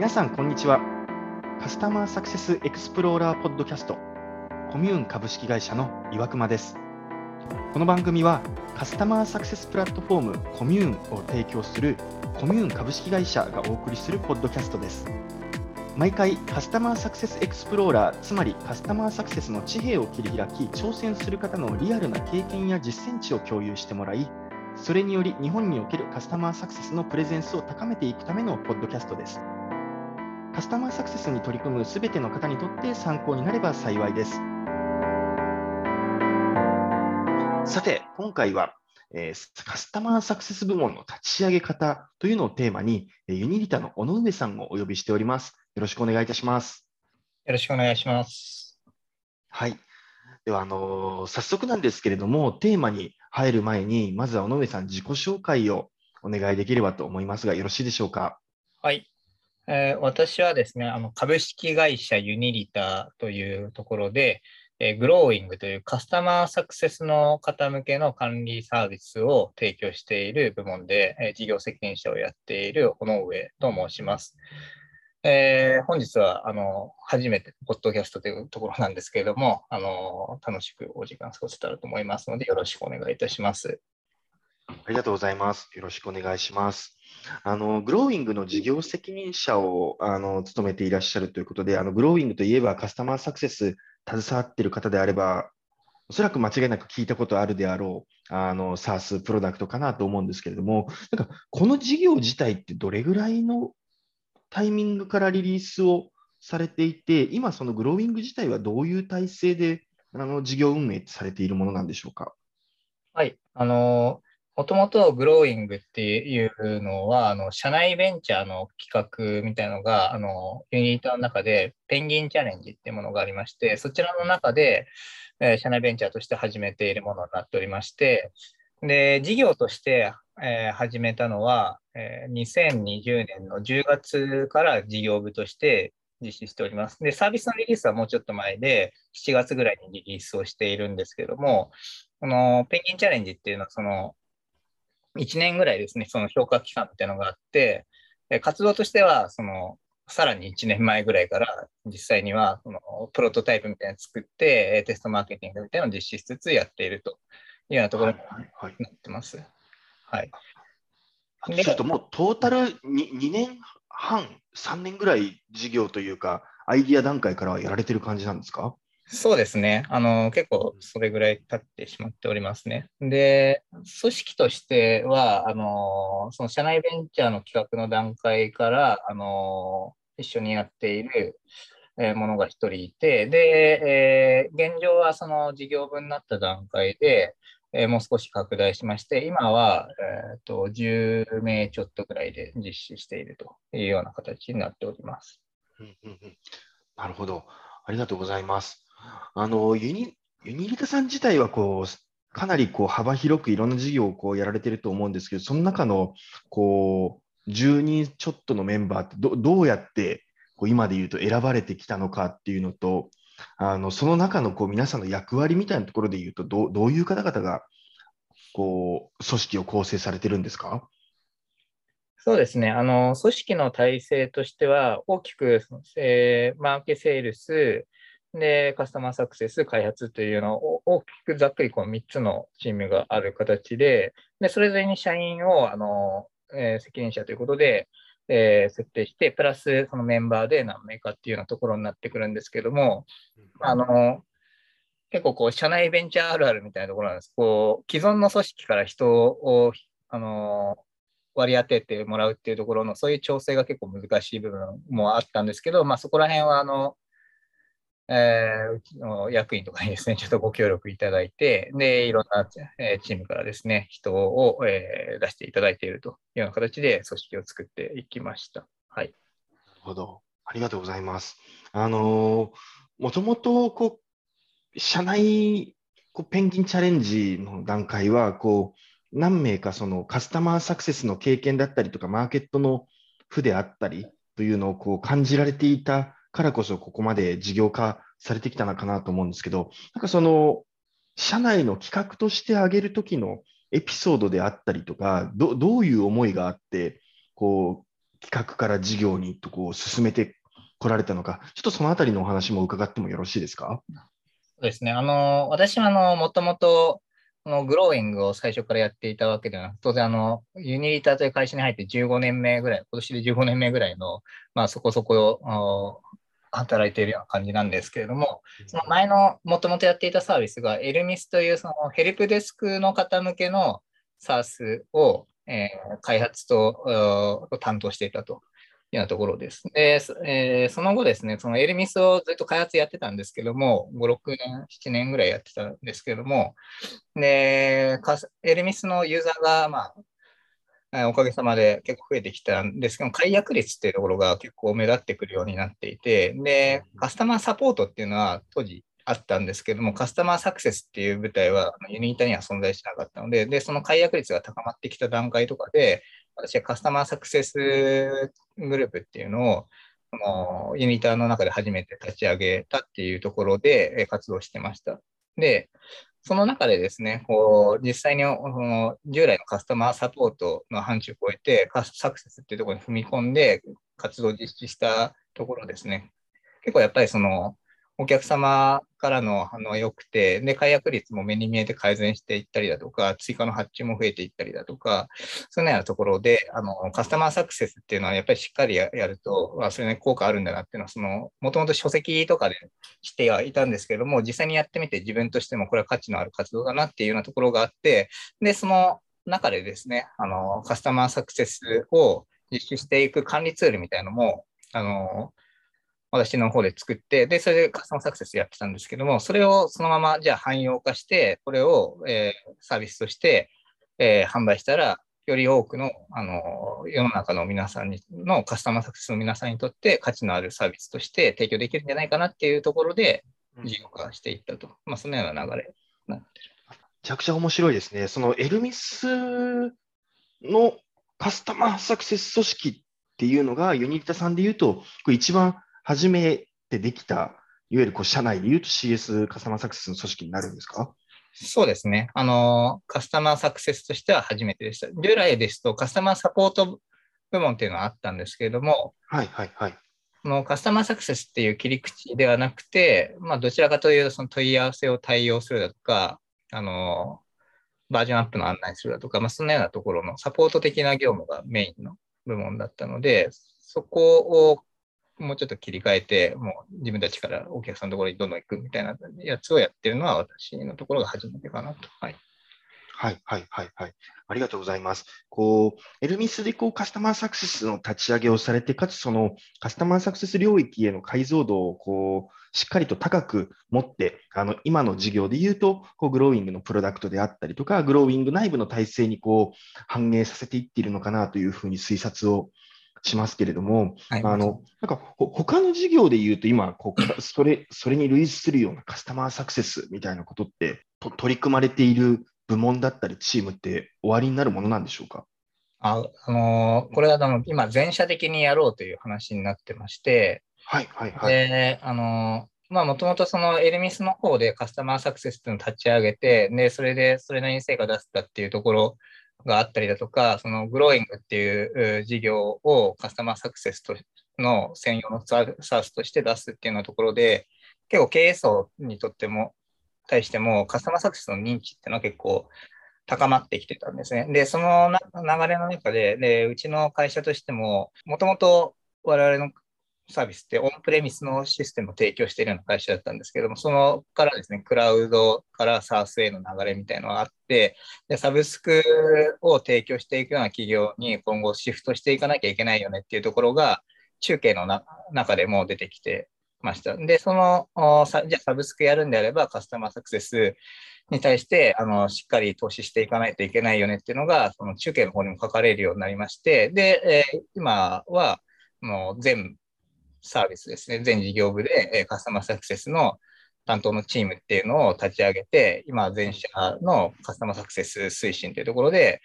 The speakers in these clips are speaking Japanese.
皆さん、こんにちは。カスタマーサクセスエクスプローラーポッドキャスト、コミューン株式会社の岩隈です。この番組は、カスタマーサクセスプラットフォームコミューンを提供するコミューン株式会社がお送りするポッドキャストです。毎回カスタマーサクセスエクスプローラー、つまりカスタマーサクセスの地平を切り開き、挑戦する方のリアルな経験や実践値を共有してもらい、それにより日本におけるカスタマーサクセスのプレゼンスを高めていくためのポッドキャストです。カスタマーサクセスに取り組むすべての方にとって参考になれば幸いです。さて、今回は、えー、カスタマーサクセス部門の立ち上げ方というのをテーマに、ユニリタの小野上さんをお呼びしております。よろしくお願いいたします。よろしくお願いします。はい。では、あのー、早速なんですけれども、テーマに入る前に、まずは尾上さん、自己紹介をお願いできればと思いますが、よろしいでしょうか？はい。えー、私はですね、あの株式会社ユニリタというところで、えー、グローイングというカスタマーサクセスの方向けの管理サービスを提供している部門で、えー、事業責任者をやっている尾上と申します。えー、本日はあの初めてポッドキャストというところなんですけれども、あの楽しくお時間過ごせたらと思いますので、よろしくお願いいたします。ありがとうございます。よろしくお願いします。あのグローイングの事業責任者をあの務めていらっしゃるということで、あのグローイングといえばカスタマーサクセス携わっている方であれば、おそらく間違いなく聞いたことあるであろう、あの SARS プロダクトかなと思うんですけれども、なんかこの事業自体ってどれぐらいのタイミングからリリースをされていて、今、そのグローイング自体はどういう体制であの事業運営されているものなんでしょうか？はい、あのもともとグローイングっていうのは、あの社内ベンチャーの企画みたいのが、あのユニットの中でペンギンチャレンジっていうものがありまして、そちらの中で、えー、社内ベンチャーとして始めているものになっておりまして、で、事業として、えー、始めたのは、えー、2020年の10月から事業部として実施しております。で、サービスのリリースはもうちょっと前で、7月ぐらいにリリースをしているんですけども、このペンギンチャレンジっていうのは、その1年ぐらいですね、その評価期間っていうのがあって、活動としては、その、さらに1年前ぐらいから実際にはそのプロトタイプみたいなのを作ってテストマーケティングみたいなのを実施しつつやっているというようなところになってます。はい。はい、ちょっともうトータル 2, 2年半、3年ぐらい事業というか、アイディア段階からはやられてる感じなんですか？そうですね。あの、結構それぐらい経ってしまっておりますね。で、組織としては、あの、その社内ベンチャーの企画の段階から、あの、一緒にやっているものが一人いて、で、えー、現状はその事業分になった段階で、えー、もう少し拡大しまして、今は、えーと、10名ちょっとぐらいで実施しているというような形になっております。うんうんうん、なるほど。ありがとうございます。あのユニユニリタさん自体はこうかなりこう幅広くいろんな事業をこうやられてると思うんですけど、その中のこう10人ちょっとのメンバーってどどうやってこう今で言うと選ばれてきたのかっていうのと、あのその中のこう皆さんの役割みたいなところで言うとど、どういう方々がこう組織を構成されてるんですか？そうですね。あの、組織の体制としては、大きく、えー、マーケセールス、で、カスタマーサクセス、開発というのを大きくざっくりこう3つのチームがある形で、でそれぞれに社員をあの、えー、責任者ということで、えー、設定して、プラスそのメンバーで何名かっていうようなところになってくるんですけども、あの結構こう社内ベンチャーあるあるみたいなところなんです。こう既存の組織から人をあの割り当ててもらうっていうところのそういう調整が結構難しい部分もあったんですけど、まあ、そこら辺はあのえー、役員とかにですね、ちょっとご協力いただいて、で、いろんな、チームからですね、人を、えー、出していただいているというような形で組織を作っていきました。はい。なるほど。ありがとうございます。あのもともと、こう、社内こうペンギンチャレンジの段階は、こう、何名かそのカスタマーサクセスの経験だったりとか、マーケットの負であったりというのをこう感じられていたからこそここまで事業化されてきたのかなと思うんですけど、なんかその、社内の企画として挙げるときのエピソードであったりとか、どどういう思いがあって、こう、企画から事業にとこう進めてこられたのか、ちょっとそのあたりのお話も伺ってもよろしいですか？そうですね。あの、私はの、もともと、のグローイングを最初からやっていたわけではなく、当然あの、ユニリーターという会社に入って15年目ぐらい、今年で15年目ぐらいの、まあそこそこ働いているような感じなんですけれども、その前のもともとやっていたサービスが、エルミスというそのヘルプデスクの方向けの SARS を、えー、開発と担当していたというようなところです。で、えー、その後ですね、そのエルミスをずっと開発やってたんですけども、5、6年、7年ぐらいやってたんですけども、で、エルミスのユーザーが、まあ、おかげさまで結構増えてきたんですけど、解約率っていうところが結構目立ってくるようになっていて、で、カスタマーサポートっていうのは当時あったんですけども、カスタマーサクセスっていう舞台はユニータには存在しなかったので、で、その解約率が高まってきた段階とかで、私はカスタマーサクセスグループっていうのを、そのユニターの中で初めて立ち上げたっていうところで活動してました。で、その中でですね、こう実際にの従来のカスタマーサポートの範疇を超えて、サクセスっていうところに踏み込んで活動を実施したところですね、結構やっぱりそのお客様からの反応良くて、で、解約率も目に見えて改善していったりだとか、追加の発注も増えていったりだとか、そのようなところで、あの、カスタマーサクセスっていうのはやっぱりしっかりやると、あ、それに効果あるんだなっていうのは、その、もともと書籍とかでしてはいたんですけども、実際にやってみて自分としてもこれは価値のある活動だなっていうようなところがあって、で、その中でですね、あの、カスタマーサクセスを実施していく管理ツールみたいなのも、あの、私の方で作って、で、それでカスタマーサクセスやってたんですけども、それをそのままじゃあ汎用化して、これを、えー、サービスとして、えー、販売したら、より多くのあの世の中の皆さんにのカスタマーサクセスの皆さんにとって価値のあるサービスとして提供できるんじゃないかなっていうところで事業化していったと、まあ、そのような流れになってる。めちゃくちゃ面白いですね。そのエルミスのカスタマーサクセス組織っていうのがユニッタさんで言うと、これ一番初めてできた、いわゆるこう社内で言うと CS カスタマーサクセスの組織になるんですか？そうですね。あの、カスタマーサクセスとしては初めてでした。従来ですとカスタマーサポート部門っていうのはあったんですけれども、はいはいはい。このカスタマーサクセスっていう切り口ではなくて、まあ、どちらかというとその問い合わせを対応するだとか、あの、バージョンアップの案内するだとか、まあ、そんなようなところのサポート的な業務がメインの部門だったので、そこをもうちょっと切り替えて、もう自分たちからお客さんのところにどんどん行くみたいなやつをやってるのは私のところが初めてかなと。はい。はい、はい、はい、はい。ありがとうございます。こう、エルミスでこうカスタマーサクセスの立ち上げをされて、かつそのカスタマーサクセス領域への解像度をこう、しっかりと高く持って、あの、今の事業で言うと、こう、グローイングのプロダクトであったりとか、グローイング内部の体制にこう、反映させていっているのかなというふうに推察をしますけれども、はい、あのなんか他の事業で言うと、今こうそれ、それに類似するようなカスタマーサクセスみたいなことってと取り組まれている部門だったり、チームって終わりになるものなんでしょうか？あ、あのー、これはあの今、全社的にやろうという話になってまして、はいはいはい。で、あのー、まあ、もともとそのエルミスの方でカスタマーサクセスっていうのを立ち上げて、で、それでそれなりに成果出せたっていうところがあったりだとか、そのグローイングっていう事業をカスタマーサクセスとの専用のサースとして出すっていうようなところで、結構経営層にとっても、対してもカスタマーサクセスの認知っていうのは結構高まってきてたんですね。で、その流れの中で、でうちの会社としても、もともと我々のサービスってオンプレミスのシステムを提供しているような会社だったんですけども、そのからですね、クラウドから SARS への流れみたいなのがあって、でサブスクを提供していくような企業に今後シフトしていかなきゃいけないよねっていうところが、中継の中でも出てきてました。で、その、じゃあサブスクやるんであれば、カスタマーサクセスに対して、あの、しっかり投資していかないといけないよねっていうのが、その中継の方にも書かれるようになりまして、で、えー、今は、もう全サービスですね、全事業部で、えカスタマーサクセスの担当のチームっていうのを立ち上げて、今、全社のカスタマーサクセス推進というところで、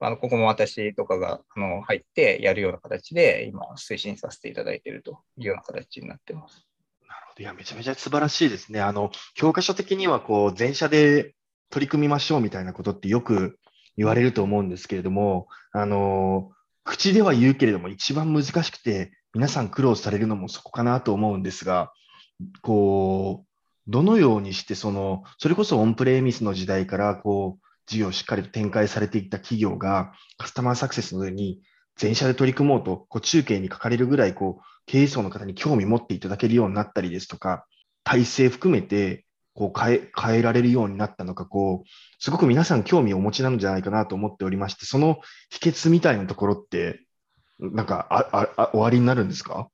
あのここも私とかがあの入ってやるような形で、今、推進させていただいているというような形になってます。なるほど。いや、めちゃめちゃ素晴らしいですね。あの、教科書的には、こう、全社で取り組みましょうみたいなことってよく言われると思うんですけれども、あの、口では言うけれども、一番難しくて、皆さん苦労されるのもそこかなと思うんですが、こう、どのようにして、その、それこそオンプレミスの時代から、こう、事業をしっかりと展開されていった企業が、カスタマーサクセスの上に全社で取り組もうと、こう中継に書かれるぐらい、こう、経営層の方に興味持っていただけるようになったりですとか、体制含めて、こう変え、変えられるようになったのか、こう、すごく皆さん興味をお持ちなんじゃないかなと思っておりまして、その秘訣みたいなところって、なんかああ終わりになるんですか？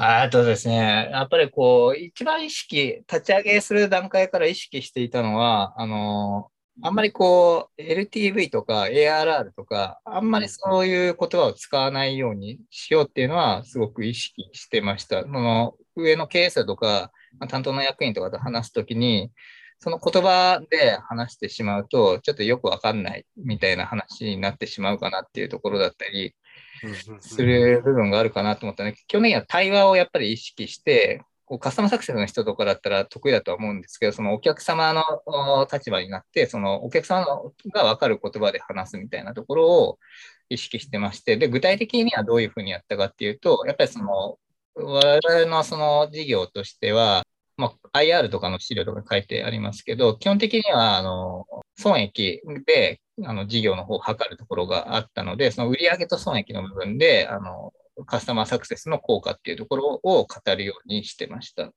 あとですね、やっぱりこう、一番意識、立ち上げする段階から意識していたのは、あの、あんまりこう、LTV とか ARR とか、あんまりそういう言葉を使わないようにしようっていうのは、すごく意識してました。その上の経営者とか、担当の役員とかと話すときに、その言葉で話してしまうと、ちょっとよくわかんないみたいな話になってしまうかなっていうところだったりする部分があるかなと思ったので、去年は対話をやっぱり意識して、こうカスタマーサクセスの人とかだったら得意だとは思うんですけど、そのお客様の立場になって、そのお客様が分かる言葉で話すみたいなところを意識してまして、で、具体的にはどういうふうにやったかっていうと、やっぱりその、我々のその事業としては、まあ、IR とかの資料とか書いてありますけど、基本的には、あの、損益で、あの、事業の方を測るところがあったので、その売上と損益の部分で、あの、カスタマーサクセスの効果っていうところを語るようにしてました。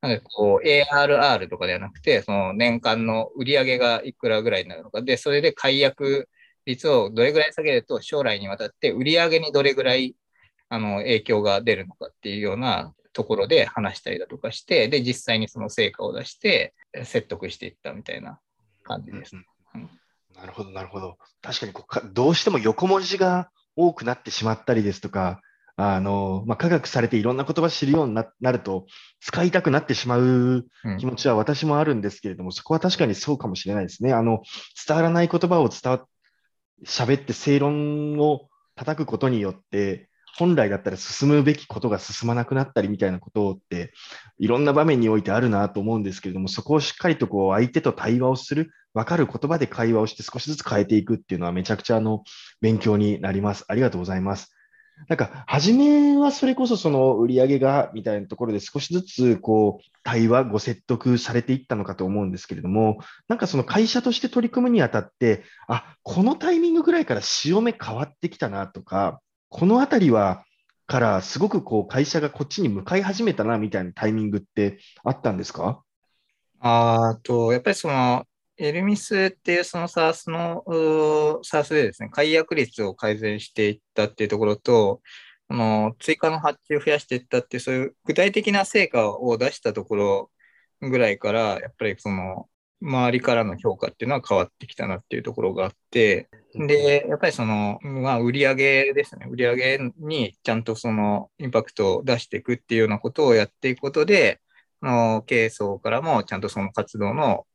なので、こう、ARR とかではなくて、その年間の売上がいくらぐらいになるのか、で、それで解約率をどれぐらい下げると、将来にわたって売上にどれぐらいあの影響が出るのかっていうようなところで話したりだとかして、で、実際にその成果を出して説得していったみたいな感じです。うん、なるほど、なるほど。確かにこうか、どうしても横文字が多くなってしまったりですとか、あの、まあ、科学されていろんな言葉知るようになると、使いたくなってしまう気持ちは私もあるんですけれども、うん、そこは確かにそうかもしれないですね。あの、伝わらない言葉を伝わ、喋って正論を叩くことによって、本来だったら進むべきことが進まなくなったりみたいなことって、いろんな場面においてあるなと思うんですけれども、そこをしっかりとこう相手と対話をする、分かる言葉で会話をして少しずつ変えていくっていうのはめちゃくちゃあの勉強になります。ありがとうございます。なんか、初めはそれこそその売り上げがみたいなところで少しずつこう対話、ご説得されていったのかと思うんですけれども、なんかその会社として取り組むにあたって、あ、このタイミングぐらいから潮目変わってきたなとか、このあたりはからすごくこう会社がこっちに向かい始めたなみたいなタイミングってあったんですか？あと、やっぱりそのエルミスっていうその SARS の SARS でですね、解約率を改善していったっていうところと、あの追加の発注を増やしていったっていう、そういう具体的な成果を出したところぐらいから、やっぱりその周りからの評価っていうのは変わってきたなっていうところがあって、で、やっぱりその、まあ、売上ですね。売上にちゃんとそのインパクトを出していくっていうようなことをやっていくことで、あの経営層からもちゃんとその活動の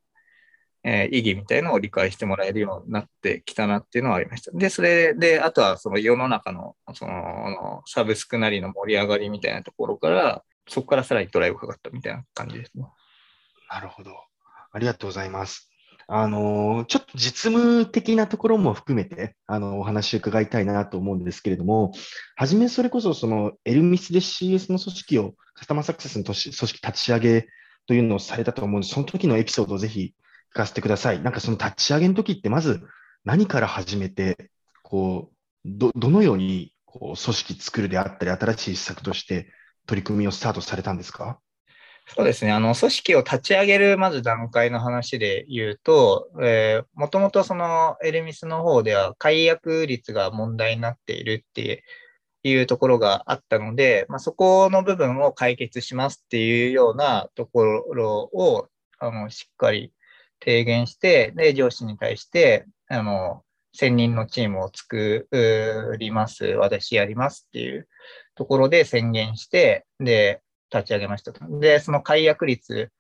えー、意義みたいのを理解してもらえるようになってきたなっていうのはありました。で、それで、あとはその世の中のそのサブスクなりの盛り上がりみたいなところから、そこからさらにドライブかかったみたいな感じですね。なるほど。ありがとうございます。あのちょっと実務的なところも含めて、あの、お話を伺いたいなと思うんですけれども、はじめそれこそ、その、エルミスで CS の組織を、カスタマーサクセスの組織立ち上げというのをされたと思うんです。その時のエピソードをぜひ聞かせてください。なんかその立ち上げの時って、まず何から始めて、こう、ど、どのように、こう、組織作るであったり、新しい施策として取り組みをスタートされたんですか？そうですね。あの、組織を立ち上げる、まず段階の話で言うと、えー、もともとそのエルミスの方では解約率が問題になっているっていうところがあったので、まあ、そこの部分を解決しますっていうようなところを、あの、しっかり提言して、で、上司に対して、あの、専任のチームを作ります、私やりますっていうところで宣言して、で、立ち上げましたと。で、その解約率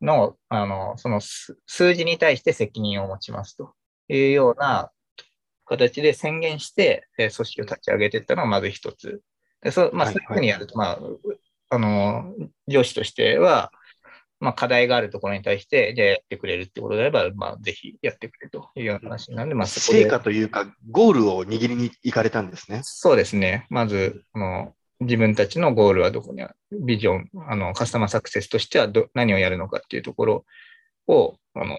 の、あの、その数字に対して責任を持ちますというような形で宣言して、組織を立ち上げていったのがまず一つ。でそまあ、そういうふうにやると、まあ、あの、上司としては、まあ、課題があるところに対して、じゃあやってくれるってことであれば、まあ、ぜひやってくれというような話なんで、まあ、そこで成果というか、ゴールを握りに行かれたんですね。そうですね。まず、あの自分たちのゴールはどこにある、ビジョン、あのカスタマーサクセスとしてはど何をやるのかっていうところをあの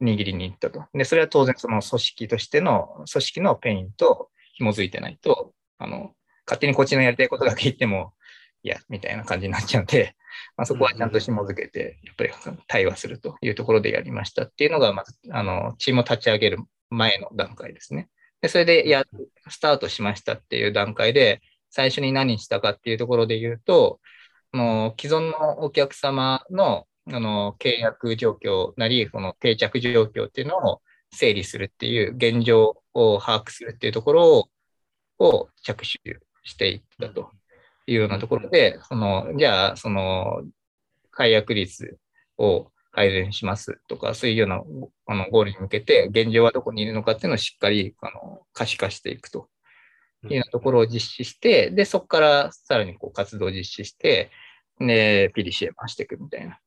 握りに行ったと。で、それは当然その組織としての、組織のペインと紐づいてないと、あの、勝手にこっちのやりたいことだけ言っても、いや、みたいな感じになっちゃうんで、まあ、そこはちゃんと紐づけて、やっぱり対話するというところでやりましたっていうのが、まず、あの、チームを立ち上げる前の段階ですね。で、それでや、スタートしましたっていう段階で、最初に何したかっていうところで言うと、の既存のお客様のあの契約状況なり、この定着状況っていうのを整理するっていう現状を把握するっていうところをを着手していったというようなところで、そのじゃあ、その解約率を改善しますとか、そういうようなあのゴールに向けて、現状はどこにいるのかっていうのをしっかりあの可視化していくというようなところを実施して、で、そこからさらにこう活動を実施して、で、PDCA 回していくみたいな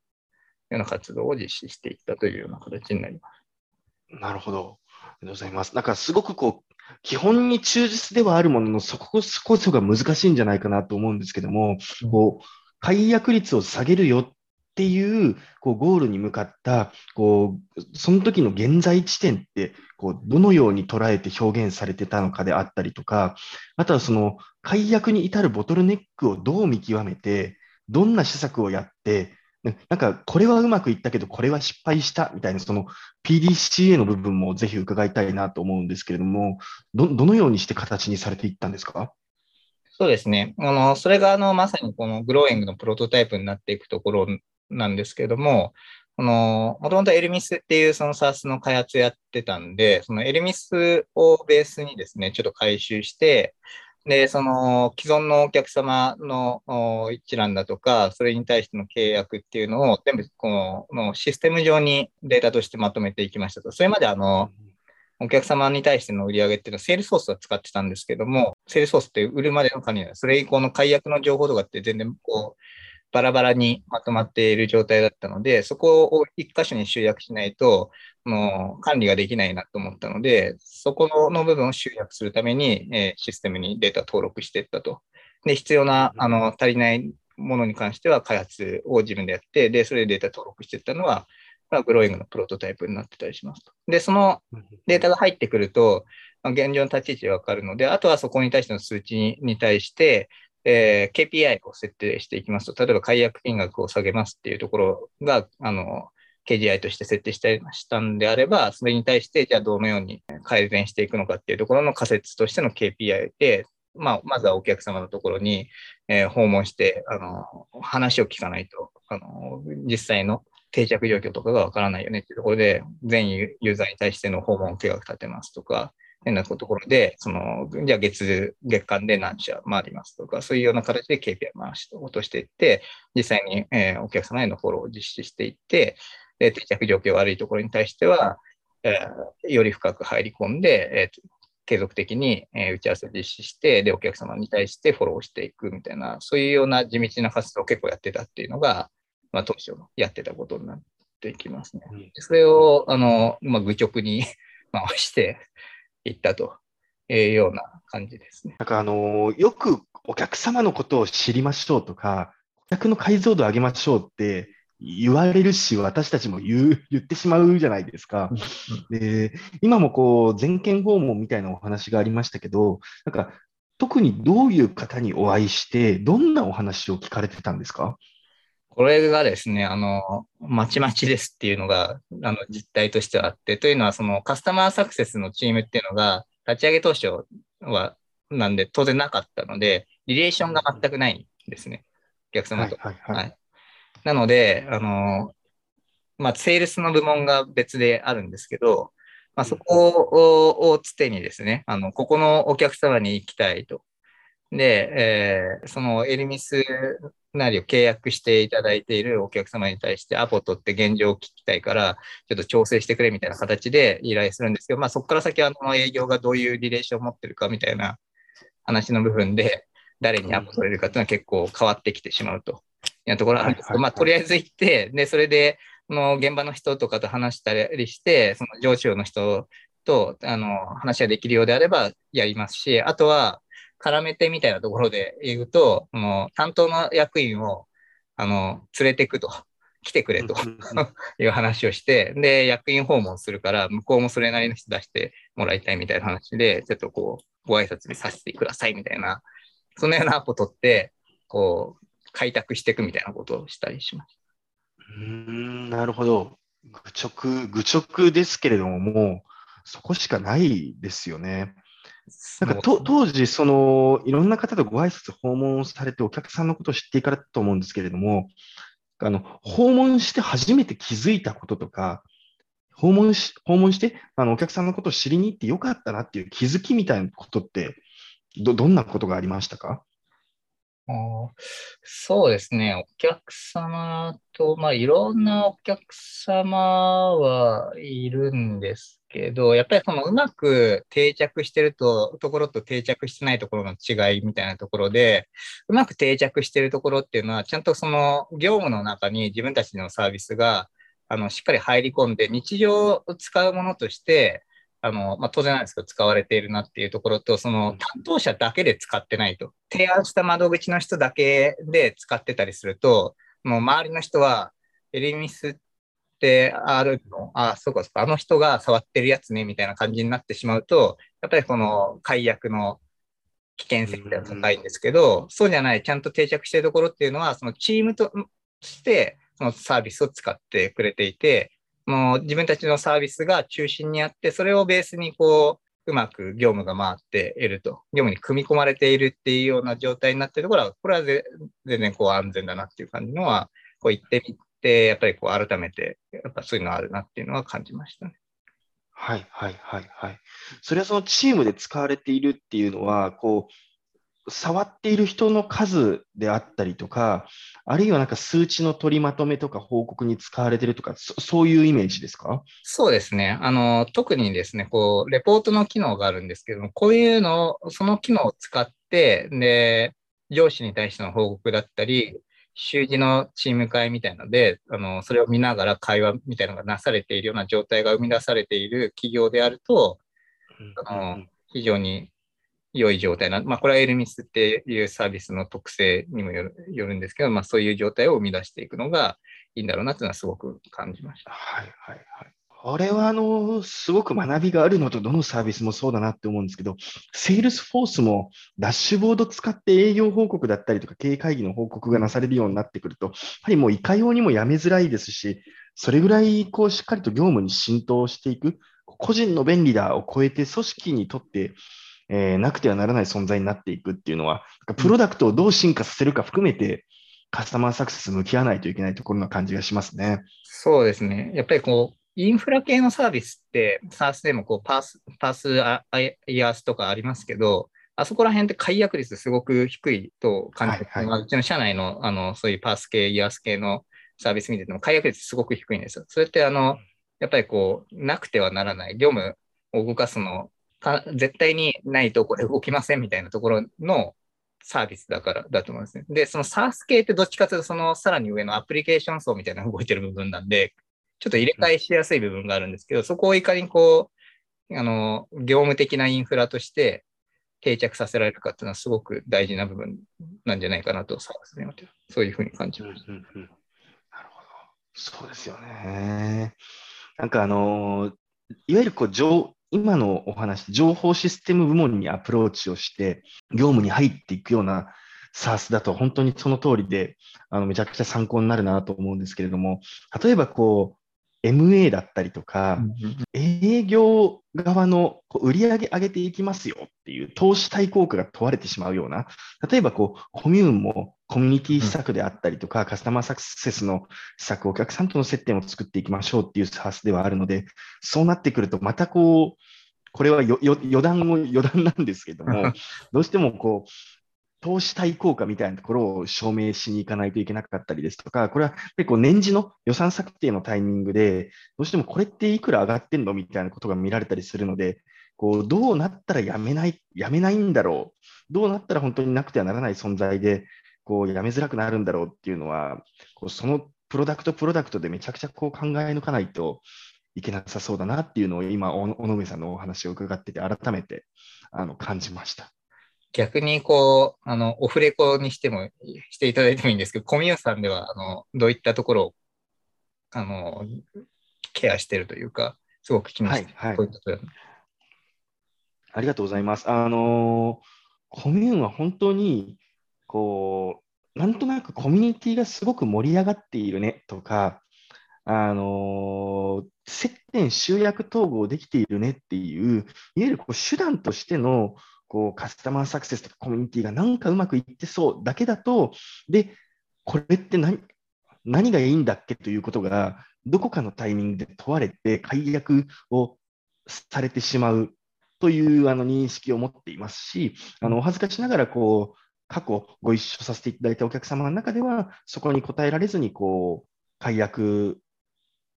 ような活動を実施していったというような形になります。なるほど。ありがとうございます。なんかすごくこう、基本に忠実ではあるものの、そここそが難しいんじゃないかなと思うんですけども、こう、解約率を下げるよっていうこうゴールに向かったこうその時の現在地点ってこうどのように捉えて表現されてたのかであったりとかあとはその解約に至るボトルネックをどう見極めてどんな施策をやってなんかこれはうまくいったけどこれは失敗したみたいなその PDCA の部分もぜひ伺いたいなと思うんですけれどもどどのようにして形にされていったんですか？そうですね。あの、それがあの、まさにこのグローイングのプロトタイプになっていくところなんですけれども、この、もともとエルミスっていうその SARS の開発やってたんで、そのエルミスをベースにですね、ちょっと回収して、で、その既存のお客様の一覧だとか、それに対しての契約っていうのを全部このシステム上にデータとしてまとめていきましたと。それまであの、お客様に対しての売り上げっていうのは、セールスフォースは使ってたんですけども、セールスフォースって売るまでの管理それ以降の解約の情報とかって全然こう、バラバラにまとまっている状態だったので、そこを一箇所に集約しないと、の管理ができないなと思ったので、そこの部分を集約するために、えー、システムにデータ登録していったと。で、必要な、あの、足りないものに関しては開発を自分でやって、で、それでデータ登録していったのは、まあ、グローイングのプロトタイプになってたりしますと。で、そのデータが入ってくると、まあ、現状の立ち位置がわかるので、あとはそこに対しての数値に対して、えー、KPI を設定していきますと、例えば解約金額を下げますっていうところが、あの、KGI として設定したりしたんであれば、それに対して、じゃあどのように改善していくのかっていうところの仮説としての KPI で、まあ、まずはお客様のところに、えー、訪問して、あの、話を聞かないと、あの、実際の定着状況とかがわからないよねっていうところで、全ユーザーに対しての訪問計画立てますとか、変なところで、その、じゃあ月、月間で何社回りますとか、そういうような形で KPI 回し落としていって、実際に、えー、お客様へのフォローを実施していって、で定着状況悪いところに対しては、えー、より深く入り込んで、えー、継続的に、え打ち合わせを実施して、で、お客様に対してフォローしていくみたいな、そういうような地道な活動を結構やってたっていうのが、まあ、当初やってたことになっていきますね。それを、あの、まあ、愚直に 回して、いったというような感じですね。なんかあのよくお客様のことを知りましょうとか、顧客の解像度を上げましょうって言われるし、私たちも言う 言ってしまうじゃないですか。で今もこう全県訪問みたいなお話がありましたけど、なんか特にどういう方にお会いして、どんなお話を聞かれてたんですか？これがですね、あの、まちまちですっていうのが、あの、実態としてはあって、というのは、そのカスタマーサクセスのチームっていうのが、立ち上げ当初は、なんで当然なかったので、リレーションが全くないんですね。お客様と。はい、はいはい、なので、あの、まあ、セールスの部門が別であるんですけど、まあ、そこをつてにですね、あの、ここのお客様に行きたいと。で、えー、そのエルミスなりを契約していただいているお客様に対してアポ取って現状を聞きたいから、ちょっと調整してくれみたいな形で依頼するんですけど、まあそこから先はあの営業がどういうリレーションを持ってるかみたいな話の部分で、誰にアポ取れるかっていうのは結構変わってきてしまうとなところあるんですけど、まあ、とりあえず行って、で、それで、の現場の人とかと話したりして、その上司の人とあの話ができるようであればやりますし、あとは絡めてみたいなところで言うと、その担当の役員をあの連れてくと、来てくれと。いう話をして、で、役員訪問するから、向こうもそれなりの人出してもらいたいみたいな話で、ちょっとこう、ご挨拶にさせてくださいみたいな、そのようなことって、こう、開拓していくみたいなことをしたりします。うんなるほど。愚直、愚直ですけれども、もうそこしかないですよね。なんかと当時、そのいろんな方とご挨拶訪問されて、お客さんのことを知っていかれたと思うんですけれども、あの訪問して初めて気づいたこととか、訪問し訪問してあのお客さんのことを知りに行ってよかったなっていう気づきみたいなことってど、どんなことがありましたか？そうですね、お客様と、まあ、いろんなお客様はいるんですけど、やっぱりそのうまく定着してるとところと定着してないところの違いみたいなところで、うまく定着してるところっていうのは、ちゃんとその業務の中に自分たちのサービスがあのしっかり入り込んで、日常使うものとして、あの、まあ、当然なんですけど、使われているなっていうところと、その担当者だけで使ってないと。提案した窓口の人だけで使ってたりすると、もう周りの人は、エリミスってあるの？あ、そうかそうか、あの人が触ってるやつね、みたいな感じになってしまうと、やっぱりこの解約の危険性が高いんですけど、そうじゃない、ちゃんと定着しているところっていうのは、そのチームとして、そのサービスを使ってくれていて、もう自分たちのサービスが中心にあって、それをベースにこう、うまく業務が回っていると、業務に組み込まれているっていうような状態になっているところは、これは全然こう安全だなっていう感じのは、こう言ってみて、やっぱりこう改めて、やっぱそういうのあるなっていうのは感じましたね。はいはいはいはい。それはそのチームで使われているっていうのは、こう、触っている人の数であったりとか、あるいはなんか数値の取りまとめとか報告に使われているとか、そそういうイメージですか？そうですね。あの、特にですね、こう、レポートの機能があるんですけども、こういうのを、その機能を使って、で、上司に対しての報告だったり、習字のチーム会みたいなので、あの、それを見ながら会話みたいなのがなされているような状態が生み出されている企業であると、あの、非常に良い状態な、まあ、これはエルミスっていうサービスの特性にもよるんですけど、まあ、そういう状態を生み出していくのがいいんだろうなというのはすごく感じました。はいはいはい。これはあのすごく学びがあるのと、どのサービスもそうだなって思うんですけど、セールスフォースもダッシュボード使って営業報告だったりとか、経営会議の報告がなされるようになってくると、やはりもういかようにもやめづらいですし、それぐらいこうしっかりと業務に浸透していく、個人の便利だを超えて組織にとってえー、なくてはならない存在になっていくっていうのは、プロダクトをどう進化させるか含めて、カスタマーサクセス向き合わないといけないところの感じがしますね。そうですね。やっぱりこう、インフラ系のサービスって、 SaaS でもこう PaaS、PaaSイヤースとかありますけど、あそこら辺って解約率すごく低いと感じて、はいはい、うちの社内のあのそういうパース系、イヤース系のサービス見てても解約率すごく低いんですよ。それってあの、やっぱりこう、なくてはならない業務を動かすのか絶対にないとこれ動きませんみたいなところのサービスだからだと思うんですね。で、その SARS 系ってどっちかというと、そのさらに上のアプリケーション層みたいな動いてる部分なんで、ちょっと入れ替えしやすい部分があるんですけど、そこをいかにこう、あの、業務的なインフラとして定着させられるかっていうのはすごく大事な部分なんじゃないかなと、そういうふうに感じました。うんうんうん、なるほど。そうですよね。なんかあの、いわゆるこう情今のお話、情報システム部門にアプローチをして、業務に入っていくような SARS だと本当にその通りで、あのめちゃくちゃ参考になるなと思うんですけれども、例えばこう、MA だったりとか、営業側の売り上げ上げていきますよっていう投資対効果が問われてしまうような、例えばこうコミューンもコミュニティ施策であったりとか、カスタマーサクセスの施策、お客さんとの接点を作っていきましょうっていうサースではあるので、そうなってくると、またこう、これは余談も余談なんですけども、どうしてもこう、投資対効果みたいなところを証明しに行かないといけなかったりですとか、これは結構年次の予算策定のタイミングで、どうしてもこれっていくら上がってんのみたいなことが見られたりするので、こうどうなったらやめない、やめないんだろう、どうなったら本当になくてはならない存在で、こうやめづらくなるんだろうっていうのは、こうそのプロダクト、プロダクトでめちゃくちゃこう考え抜かないといけなさそうだなっていうのを今、尾上さんのお話を伺ってて、改めてあの感じました。逆にこう、あの、オフレコにしても、していただいてもいいんですけど、コミューさんでは、あの、どういったところを、あの、ケアしてるというか、すごく気にしはいはい、ありがとうございます。あの、コミューンは本当に、こう、なんとなくコミュニティがすごく盛り上がっているねとか、あの接点集約統合できているねっていう、いわゆるこう手段としてのこうカスタマーサクセスとかコミュニティがなんかうまくいってそうだけだと、で、これって何何がいいんだっけ？ということが、どこかのタイミングで問われて解約をされてしまうというあの認識を持っていますし、あのお恥ずかしながらこう過去ご一緒させていただいたお客様の中では、そこに答えられずにこう解約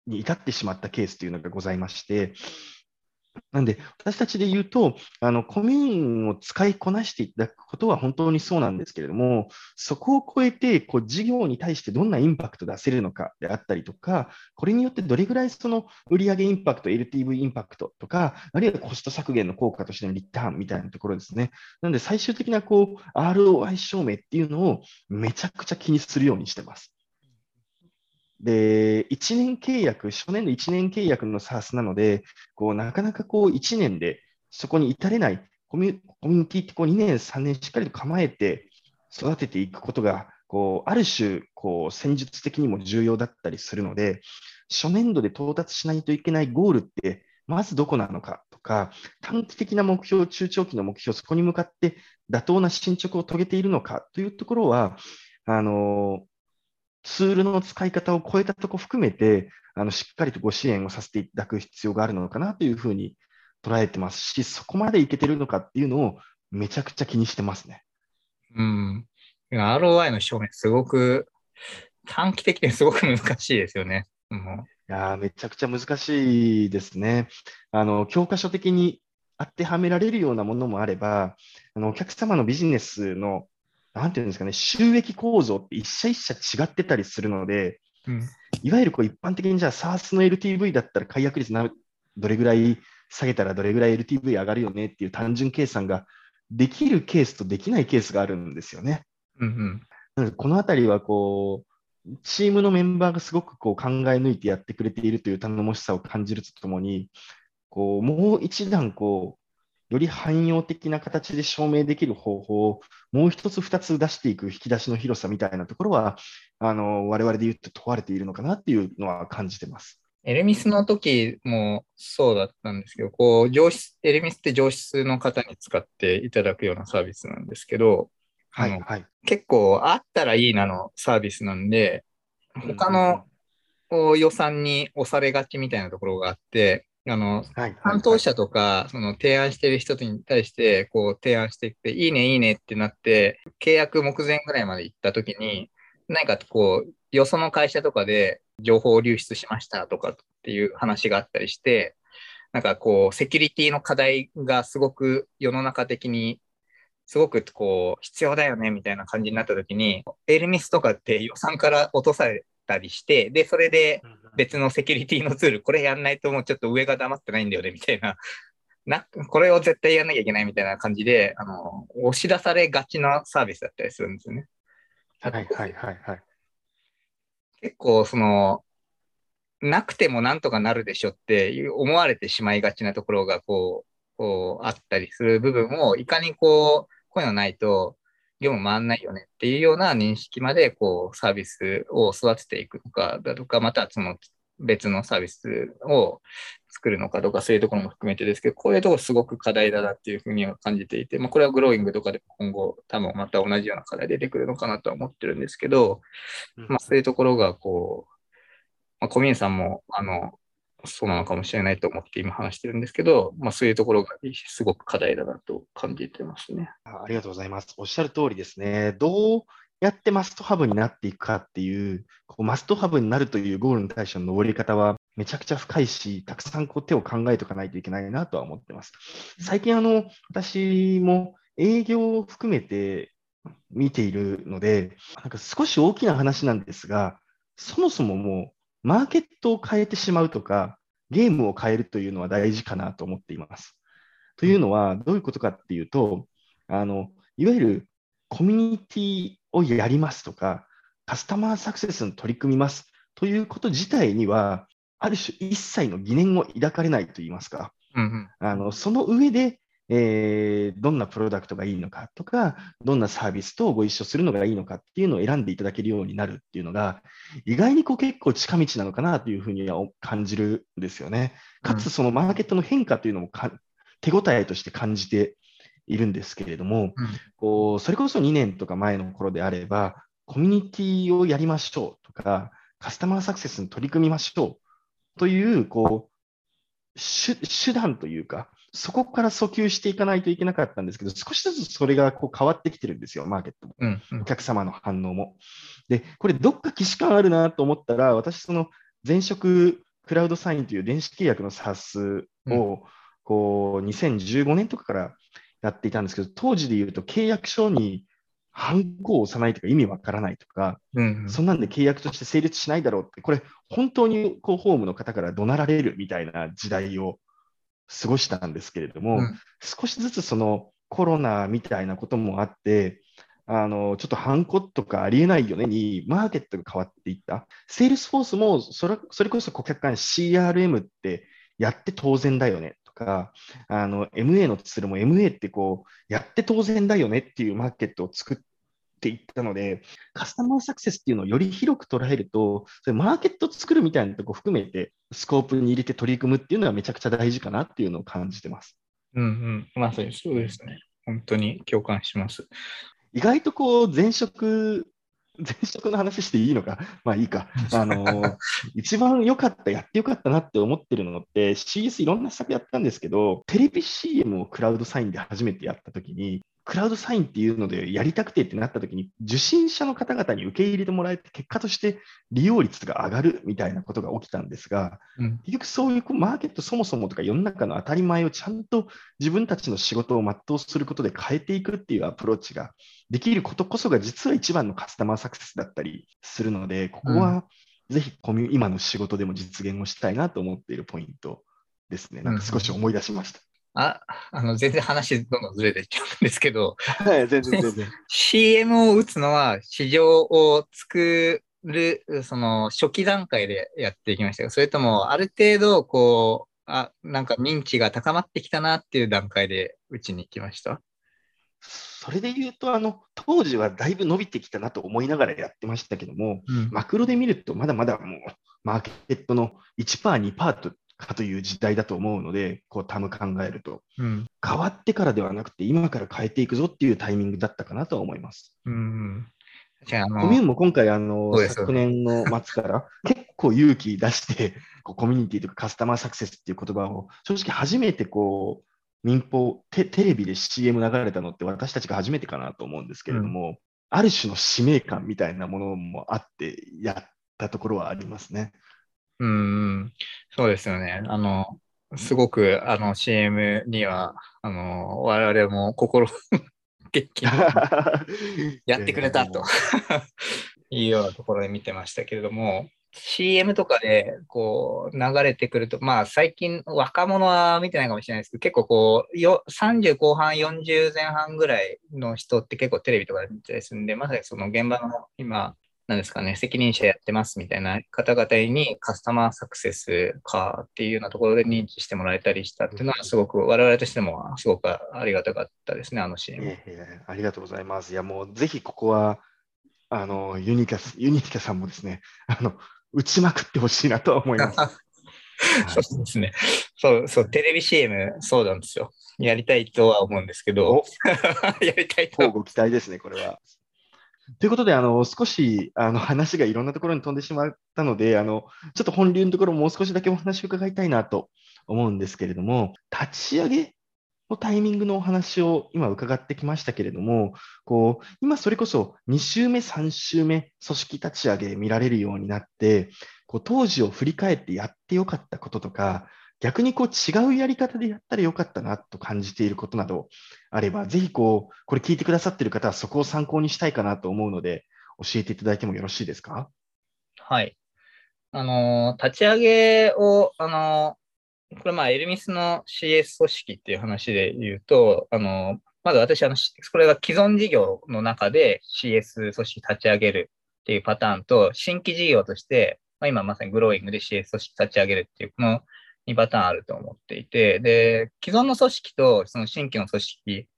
に至ってしまったケースというのがございまして、なんで、私たちで言うと、あのコミューンを使いこなしていただくことは本当にそうなんですけれども、そこを超えてこう事業に対してどんなインパクト出せるのかであったりとか、これによってどれぐらいその売上インパクト、LTV インパクトとか、あるいはコスト削減の効果としてのリターンみたいなところですね。なので、最終的なこう ROI 証明っていうのをめちゃくちゃ気にするようにしてます。で、1年契約、初年度1年契約の SARS なので、こうなかなかこう1年でそこに至れないコミュニティってこう2年、3年しっかりと構えて育てていくことが、こうある種こう戦術的にも重要だったりするので、初年度で到達しないといけないゴールって、まずどこなのかとか、短期的な目標、中長期の目標、そこに向かって妥当な進捗を遂げているのかというところは、あのツールの使い方を超えたところ含めて、あのしっかりとご支援をさせていただく必要があるのかなというふうに捉えてますし、そこまでいけてるのかっていうのをめちゃくちゃ気にしてますね。うん。ROI の証明、すごく短期的にすごく難しいですよね。うん、いやめちゃくちゃ難しいですね。あの教科書的に当てはめられるようなものもあれば、あのお客様のビジネスのなんていうんですかね、収益構造って一社一社違ってたりするので、うん、いわゆるこう一般的にじゃあ SARS の LTV だったら解約率などれぐらい下げたらどれぐらい LTV 上がるよねっていう単純計算ができるケースとできないケースがあるんですよね。うんうん、なのでこのあたりはこう、チームのメンバーがすごくこう考え抜いてやってくれているという頼もしさを感じるとともに、こうもう一段こうより汎用的な形で証明できる方法をもう一つ、二つ出していく引き出しの広さみたいなところは、あの我々で言って問われているのかなっていうのは感じてます。エルミスの時もそうだったんですけど、こう上質エルミスって上質の方に使っていただくようなサービスなんですけど、はいはい、結構あったらいいなのサービスなんで、他の予算に押されがちみたいなところがあって、あの、担当者とか、その提案してる人に対して、こう提案していって、いいね、いいねってなって、契約目前ぐらいまで行った時に、何かこう、よその会社とかで情報を流出しましたとかっていう話があったりして、なんかこう、セキュリティの課題がすごく世の中的にすごくこう必要だよねみたいな感じになった時に、エルミスとかって予算から落とされたりして、で、それで別のセキュリティのツール、これやんないともうちょっと上が黙ってないんだよね、みたいな。な、これを絶対やんなきゃいけないみたいな感じで、あの、押し出されがちなサービスだったりするんですよね。はいはいはいはい。結構、その、なくてもなんとかなるでしょって思われてしまいがちなところが、こう、こうあったりする部分を、いかにこう、こういうのないと、業務回んないよねっていうような認識までこうサービスを育てていくのかだとか、またその別のサービスを作るのかとか、そういうところも含めてですけど、こういうところすごく課題だなっていうふうには感じていて、まあ、これはグローイングとかでも今後、多分また同じような課題出てくるのかなとは思ってるんですけど、まあ、そういうところがこう、まあ、コミュニさんもあのそうなのかもしれないと思って今話してるんですけど、まあ、そういうところがすごく課題だなと感じてますね。ありがとうございます。おっしゃる通りですね。どうやってマストハブになっていくかっていう、こうマストハブになるというゴールに対しての登り方はめちゃくちゃ深いし、たくさんこう手を考えておかないといけないなとは思ってます。最近、あの、私も営業を含めて、見ているので、なんか少し大きな話なんですが、そもそももうマーケットを変えてしまうとか、ゲームを変えるというのは大事かなと思っています。というのは、どういうことかっていうと、あのいわゆるコミュニティをやりますとか、カスタマーサクセスに取り組みますということ自体には、ある種一切の疑念を抱かれないといいますか、うんうん、あのその上で、えー、どんなプロダクトがいいのかとか、どんなサービスとご一緒するのがいいのかっていうのを選んでいただけるようになるっていうのが、意外にこう結構近道なのかなというふうには感じるんですよね。かつ、そのマーケットの変化というのも手応えとして感じているんですけれども、うん、こうそれこそ2年とか前の頃であれば、コミュニティをやりましょうとか、カスタマーサクセスに取り組みましょうという、こう、手段というか、そこから訴求していかないといけなかったんですけど、少しずつそれがこう変わってきてるんですよ、マーケットも。うんうん、お客様の反応も。で、これ、どっか既視感あるなと思ったら、私、その前職クラウドサインという電子契約の SARS を、こう、2015年とかからやっていたんですけど、当時で言うと契約書にハンコを押さないとか意味わからないとか、うんうん、そんなんで契約として成立しないだろうって、これ、本当にこう法務の方から怒鳴られるみたいな時代を過ごしたんですけれども、うん、少しずつそのコロナみたいなこともあって、あのちょっとハンコとかありえないよねに、マーケットが変わっていった。セールスフォースもそれそれこそ顧客間 CRM ってやって当然だよねとか、あの MA のツールも MA ってこうやって当然だよねっていうマーケットを作っていったので、カスタマーサクセスっていうのをより広く捉えると、それマーケット作るみたいなとこ含めて、スコープに入れて取り組むっていうのはめちゃくちゃ大事かなっていうのを感じてます。うんうん、まさにそうですね。本当に共感します。意外とこう前職前職の話していいのか、まあいいか、あの 一番良かった、やってよかったなって思ってるのって、CS いろんな施策やったんですけど、テレビ CM をクラウドサインで初めてやったときに、クラウドサインっていうのでやりたくてってなった時に、受信者の方々に受け入れてもらえて、結果として利用率が上がるみたいなことが起きたんですが、うん、結局そういうマーケットそもそもとか世の中の当たり前をちゃんと自分たちの仕事を全うすることで変えていくっていうアプローチができることこそが実は一番のカスタマーサクセスだったりするので、ここはぜひコミュ今の仕事でも実現をしたいなと思っているポイントですね。なんか少し思い出しました。あ、あの、全然話どんどんずれていっちゃうんですけど、はい、全然全然。CM を打つのは市場を作る、その初期段階でやっていきましたそれともある程度、こう、あ、なんか認知が高まってきたなっていう段階で打ちに行きました？それで言うと、あの、当時はだいぶ伸びてきたなと思いながらやってましたけども、うん、マクロで見るとまだまだもう、マーケットの1%、2%とかという時代だと思うので、こう、タム考えると、うん、変わってからではなくて、今から変えていくぞっていうタイミングだったかなとは思います。うんじゃあ、コミューンも今回、あの、昨年の末から 結構勇気出して、こうコミュニティとかカスタマーサクセスっていう言葉を、正直初めてこう、民放テ、テレビで CM 流れたのって私たちが初めてかなと思うんですけれども、うん、ある種の使命感みたいなものもあってやったところはありますね。うん、そうですよね。あの、すごくあの CM には、あの、我々も心 元気に やってくれたと。いうようなところで見てましたけれども、CM とかでこう流れてくると、まあ最近若者は見てないかもしれないですけど、結構こうよ30後半、40前半ぐらいの人って結構テレビとかで見てたりするんで、まさにその現場の今、なんですかね、責任者やってますみたいな方々にカスタマーサクセスかっていうようなところで認知してもらえたりしたっていうのは、すごく我々としてもすごくありがたかったですね、あのシーン。ええ、ありがとうございます。いや、もうぜひここは、あの、ユニカス、ユニカさんもですね、あの、打ちまくってほしいなと思います。そうですね。そう、そう、テレビ CM、そうなんですよ。やりたいとは思うんですけど、やりたいと。ご期待ですね、これは。ということで、あの少しあの話がいろんなところに飛んでしまったのであの、ちょっと本流のところもう少しだけお話を伺いたいなと思うんですけれども、立ち上げのタイミングのお話を今伺ってきましたけれども、こう今それこそ2週目、3週目、組織立ち上げ見られるようになって、こう当時を振り返ってやってよかったこととか、逆にこう違うやり方でやったらよかったなと感じていることなどあれば、ぜひこう、これ聞いてくださっている方はそこを参考にしたいかなと思うので、教えていただいてもよろしいですか？はい。あの、立ち上げを、あの、これまあ、エルミスの CS 組織っていう話で言うと、あの、まず私、あの、これが既存事業の中で CS 組織立ち上げるっていうパターンと、新規事業として、まあ、今まさにグローイングで CS 組織立ち上げるっていう、この2パターンあると思っていて、で、既存の組織とその新規の組織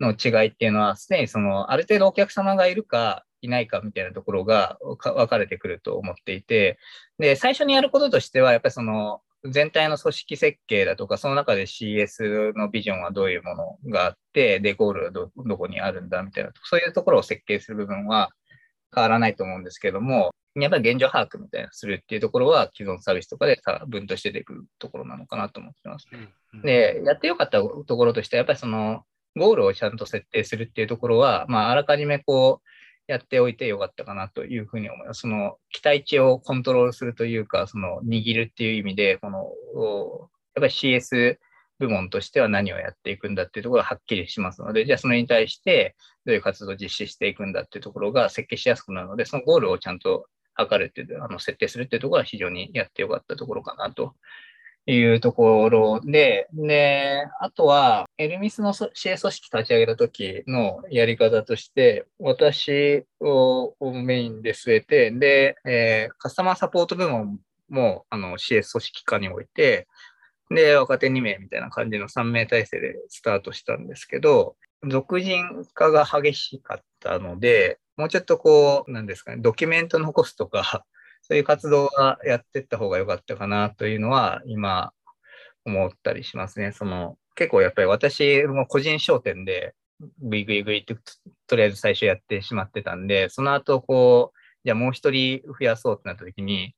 の違いっていうのは、すでにその、ある程度お客様がいるか、いないかみたいなところが分かれてくると思っていて、で、最初にやることとしては、やっぱりその、全体の組織設計だとか、その中で CS のビジョンはどういうものがあって、で、ゴールはどどこにあるんだみたいな、そういうところを設計する部分は変わらないと思うんですけども、やっぱり現状把握みたいなするっていうところは、既存サービスとかで分として出てくるところなのかなと思ってます。で、やってよかったところとしては、やっぱりその、ゴールをちゃんと設定するっていうところは、まあ、あらかじめこう、やっておいてよかったかなというふうに思います。その期待値をコントロールするというか、その握るっていう意味で、この、やっぱり CS 部門としては何をやっていくんだっていうところがはっきりしますので、じゃあそれに対してどういう活動を実施していくんだっていうところが設計しやすくなるので、そのゴールをちゃんと測るっていう、あの設定するっていうところは非常にやってよかったところかなというところで、で、あとは、エルミスの CA 組織立ち上げた時のやり方として、私をメインで据えて、で、えー、カスタマーサポート部門もあの CS 組織化において、で、若手2名みたいな感じの3名体制でスタートしたんですけど、俗人化が激しかったので、もうちょっとこう、なんですかね、ドキュメント残すとか、そういう活動はやってった方が良かったかなというのは、今、思ったりしますね。その、結構やっぱり私も個人商店で、グイグイグイって、とりあえず最初やってしまってたんで、その後、こう、じゃあもう一人増やそうってなった時に、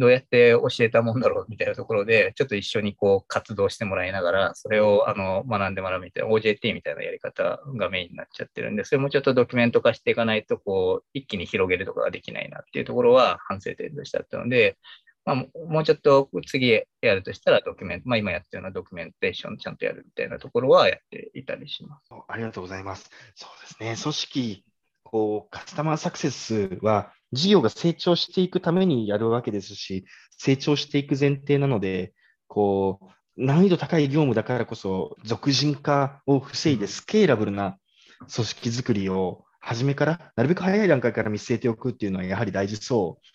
どうやって教えたもんだろうみたいなところで、ちょっと一緒にこう活動してもらいながら、それをあの学んでもらうみたいな、OJT みたいなやり方がメインになっちゃってるんで、それもちょっとドキュメント化していかないと、こう、一気に広げるとかができないなっていうところは反省点としてあったので、まあ、もうちょっと次やるとしたらドキュメント、まあ、今やってるようなドキュメンテーションちゃんとやるみたいなところはやっていたりします。ありがとうございます。そうですね。組織、こう、カスタマーサクセスは事業が成長していくためにやるわけですし、成長していく前提なので、こう、難易度高い業務だからこそ、俗人化を防いでスケーラブルな組織づくりを初めから、なるべく早い段階から見据えておくっていうのはやはり大事そう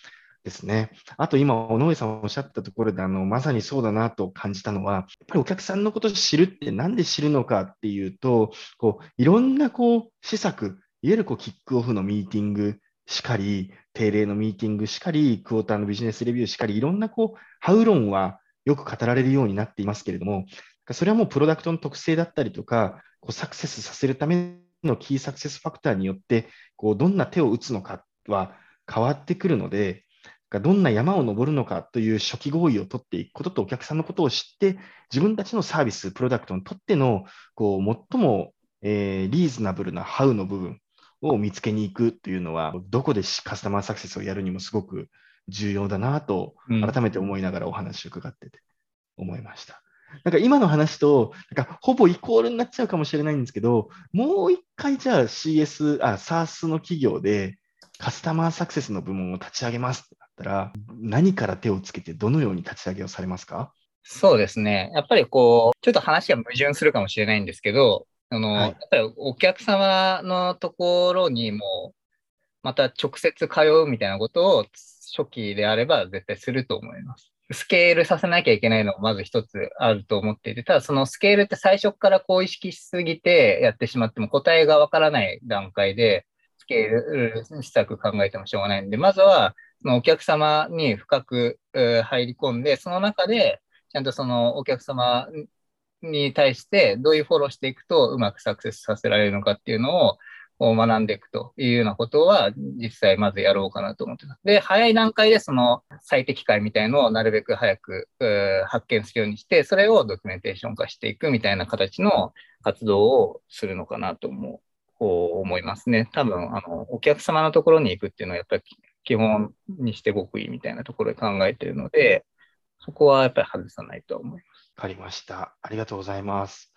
ですね。あと今、尾上さんおっしゃったところで、あの、まさにそうだなと感じたのは、やっぱりお客さんのことを知るってなんで知るのかっていうと、こう、いろんなこう、施策、いわゆるこう、キックオフのミーティングしかり、定例のミーティングしかり、クォーターのビジネスレビューしかり、いろんなこう、ハウ論はよく語られるようになっていますけれども、それはもうプロダクトの特性だったりとか、こうサクセスさせるためのキーサクセスファクターによって、こうどんな手を打つのかは変わってくるので、どんな山を登るのかという初期合意を取っていくこととお客さんのことを知って、自分たちのサービス、プロダクトにとってのこう最も、えー、リーズナブルなハウの部分、を見つけに行くというのは、どこでカスタマーサクセスをやるにもすごく重要だなと、改めて思いながらお話を伺ってて思いました。なんか今の話と、なんかほぼイコールになっちゃうかもしれないんですけど、もう一回じゃあ CS、あ、SARS の企業でカスタマーサクセスの部門を立ち上げますってなったら、何から手をつけてどのように立ち上げをされますか？そうですね。やっぱりこう、ちょっと話が矛盾するかもしれないんですけど、あの、はい、やっぱりお客様のところにも、また直接通うみたいなことを初期であれば絶対すると思います。スケールさせなきゃいけないのがまず一つあると思っていて、ただそのスケールって最初からこう意識しすぎてやってしまっても答えがわからない段階でスケール施策考えてもしょうがないんで、まずはそのお客様に深く入り込んで、その中でちゃんとそのお客様に対してどういうフォローしていくとうまくサクセスさせられるのかっていうのを学んでいくというようなことは実際まずやろうかなと思ってます。で、早い段階でその最適解みたいのをなるべく早く発見するようにして、それをドキュメンテーション化していくみたいな形の活動をするのかなと思う。思いますね。多分、あの、お客様のところに行くっていうのはやっぱり基本にして極意みたいなところで考えているので、そこはやっぱり外さないと思います。わかりました。ありがとうございます。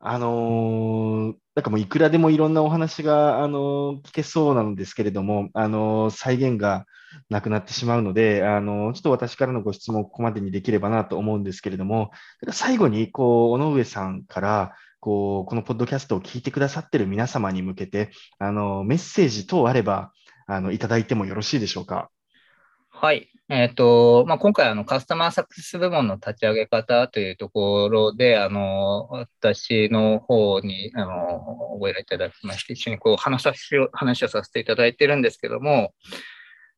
あのー、なんかもういくらでもいろんなお話が、あのー、聞けそうなんですけれども、あのー、再現がなくなってしまうので、あのちょっと私からのご質問ここまでにできればなと思うんですけれども、最後に、こう、尾上さんから、こう、このポッドキャストを聞いてくださってる皆様に向けて、あのメッセージ等あれば、あのいただいてもよろしいでしょうか？はい。えっ、ー、と、まあ、今回、あの、カスタマーサクセス部門の立ち上げ方というところで、あの、私の方に、あの、ご依頼いただきまして、一緒にこう、話させ、話をさせていただいてるんですけども、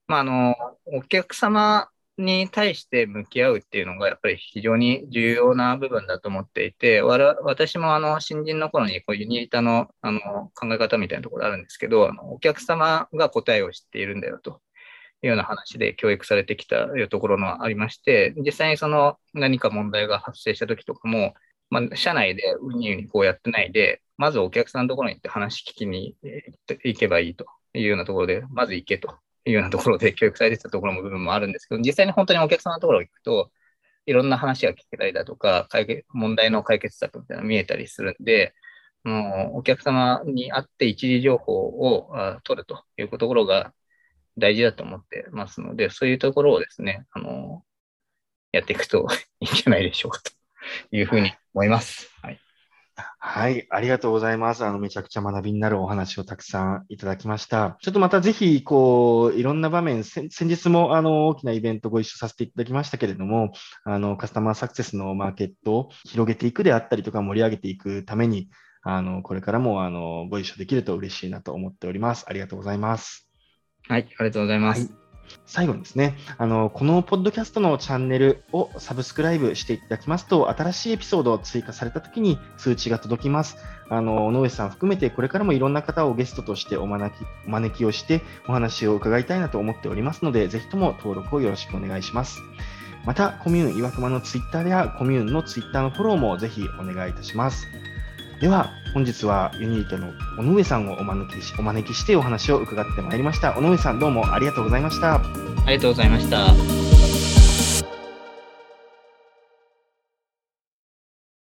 まあ、あの、お客様に対して向き合うっていうのが、やっぱり非常に重要な部分だと思っていて、私もあの、新人の頃に、こう、ユニータの、あの、考え方みたいなところあるんですけど、あのお客様が答えを知っているんだよと。いうような話で教育されてきたところがありまして、実際にその何か問題が発生した時とかも、まあ、社内でうにうにこうやってないで、まずお客さんのところに行って話聞きに行けばいいというようなところで、まず行けというようなところで 教育されてたところも部分もあるんですけど、実際に本当にお客さんのところに行くと、いろんな話が聞けたりだとか、解決問題の解決策みたいなのが見えたりするんで、もうお客様に会って一時情報を取るというところが大事だと思ってますので、そういうところをですね、あの、やっていくといいんじゃないでしょうかというふうに思います。はい。はい、ありがとうございます。あの、めちゃくちゃ学びになるお話をたくさんいただきました。ちょっとまたぜひ、こう、いろんな場面、先日も、あの、大きなイベントご一緒させていただきましたけれども、あの、カスタマーサクセスのマーケットを広げていくであったりとか、盛り上げていくために、あの、これからも、あの、ご一緒できると嬉しいなと思っております。ありがとうございます。はい、ありがとうございます。はい最後にですね、あの、このポッドキャストのチャンネルをサブスクライブしていただきますと、新しいエピソードを追加されたときに通知が届きます。あの、尾上さん含めて、これからもいろんな方をゲストとしてお招き、お招きをしてお話を伺いたいなと思っておりますので、ぜひとも登録をよろしくお願いします。また、コミューン岩熊のツイッターやコミューンのツイッターのフォローもぜひお願いいたします。では、本日はユニートの尾上さんをお招きしお招きしてお話を伺ってまいりました。尾上さん、どうもありがとうございました。ありがとうございました。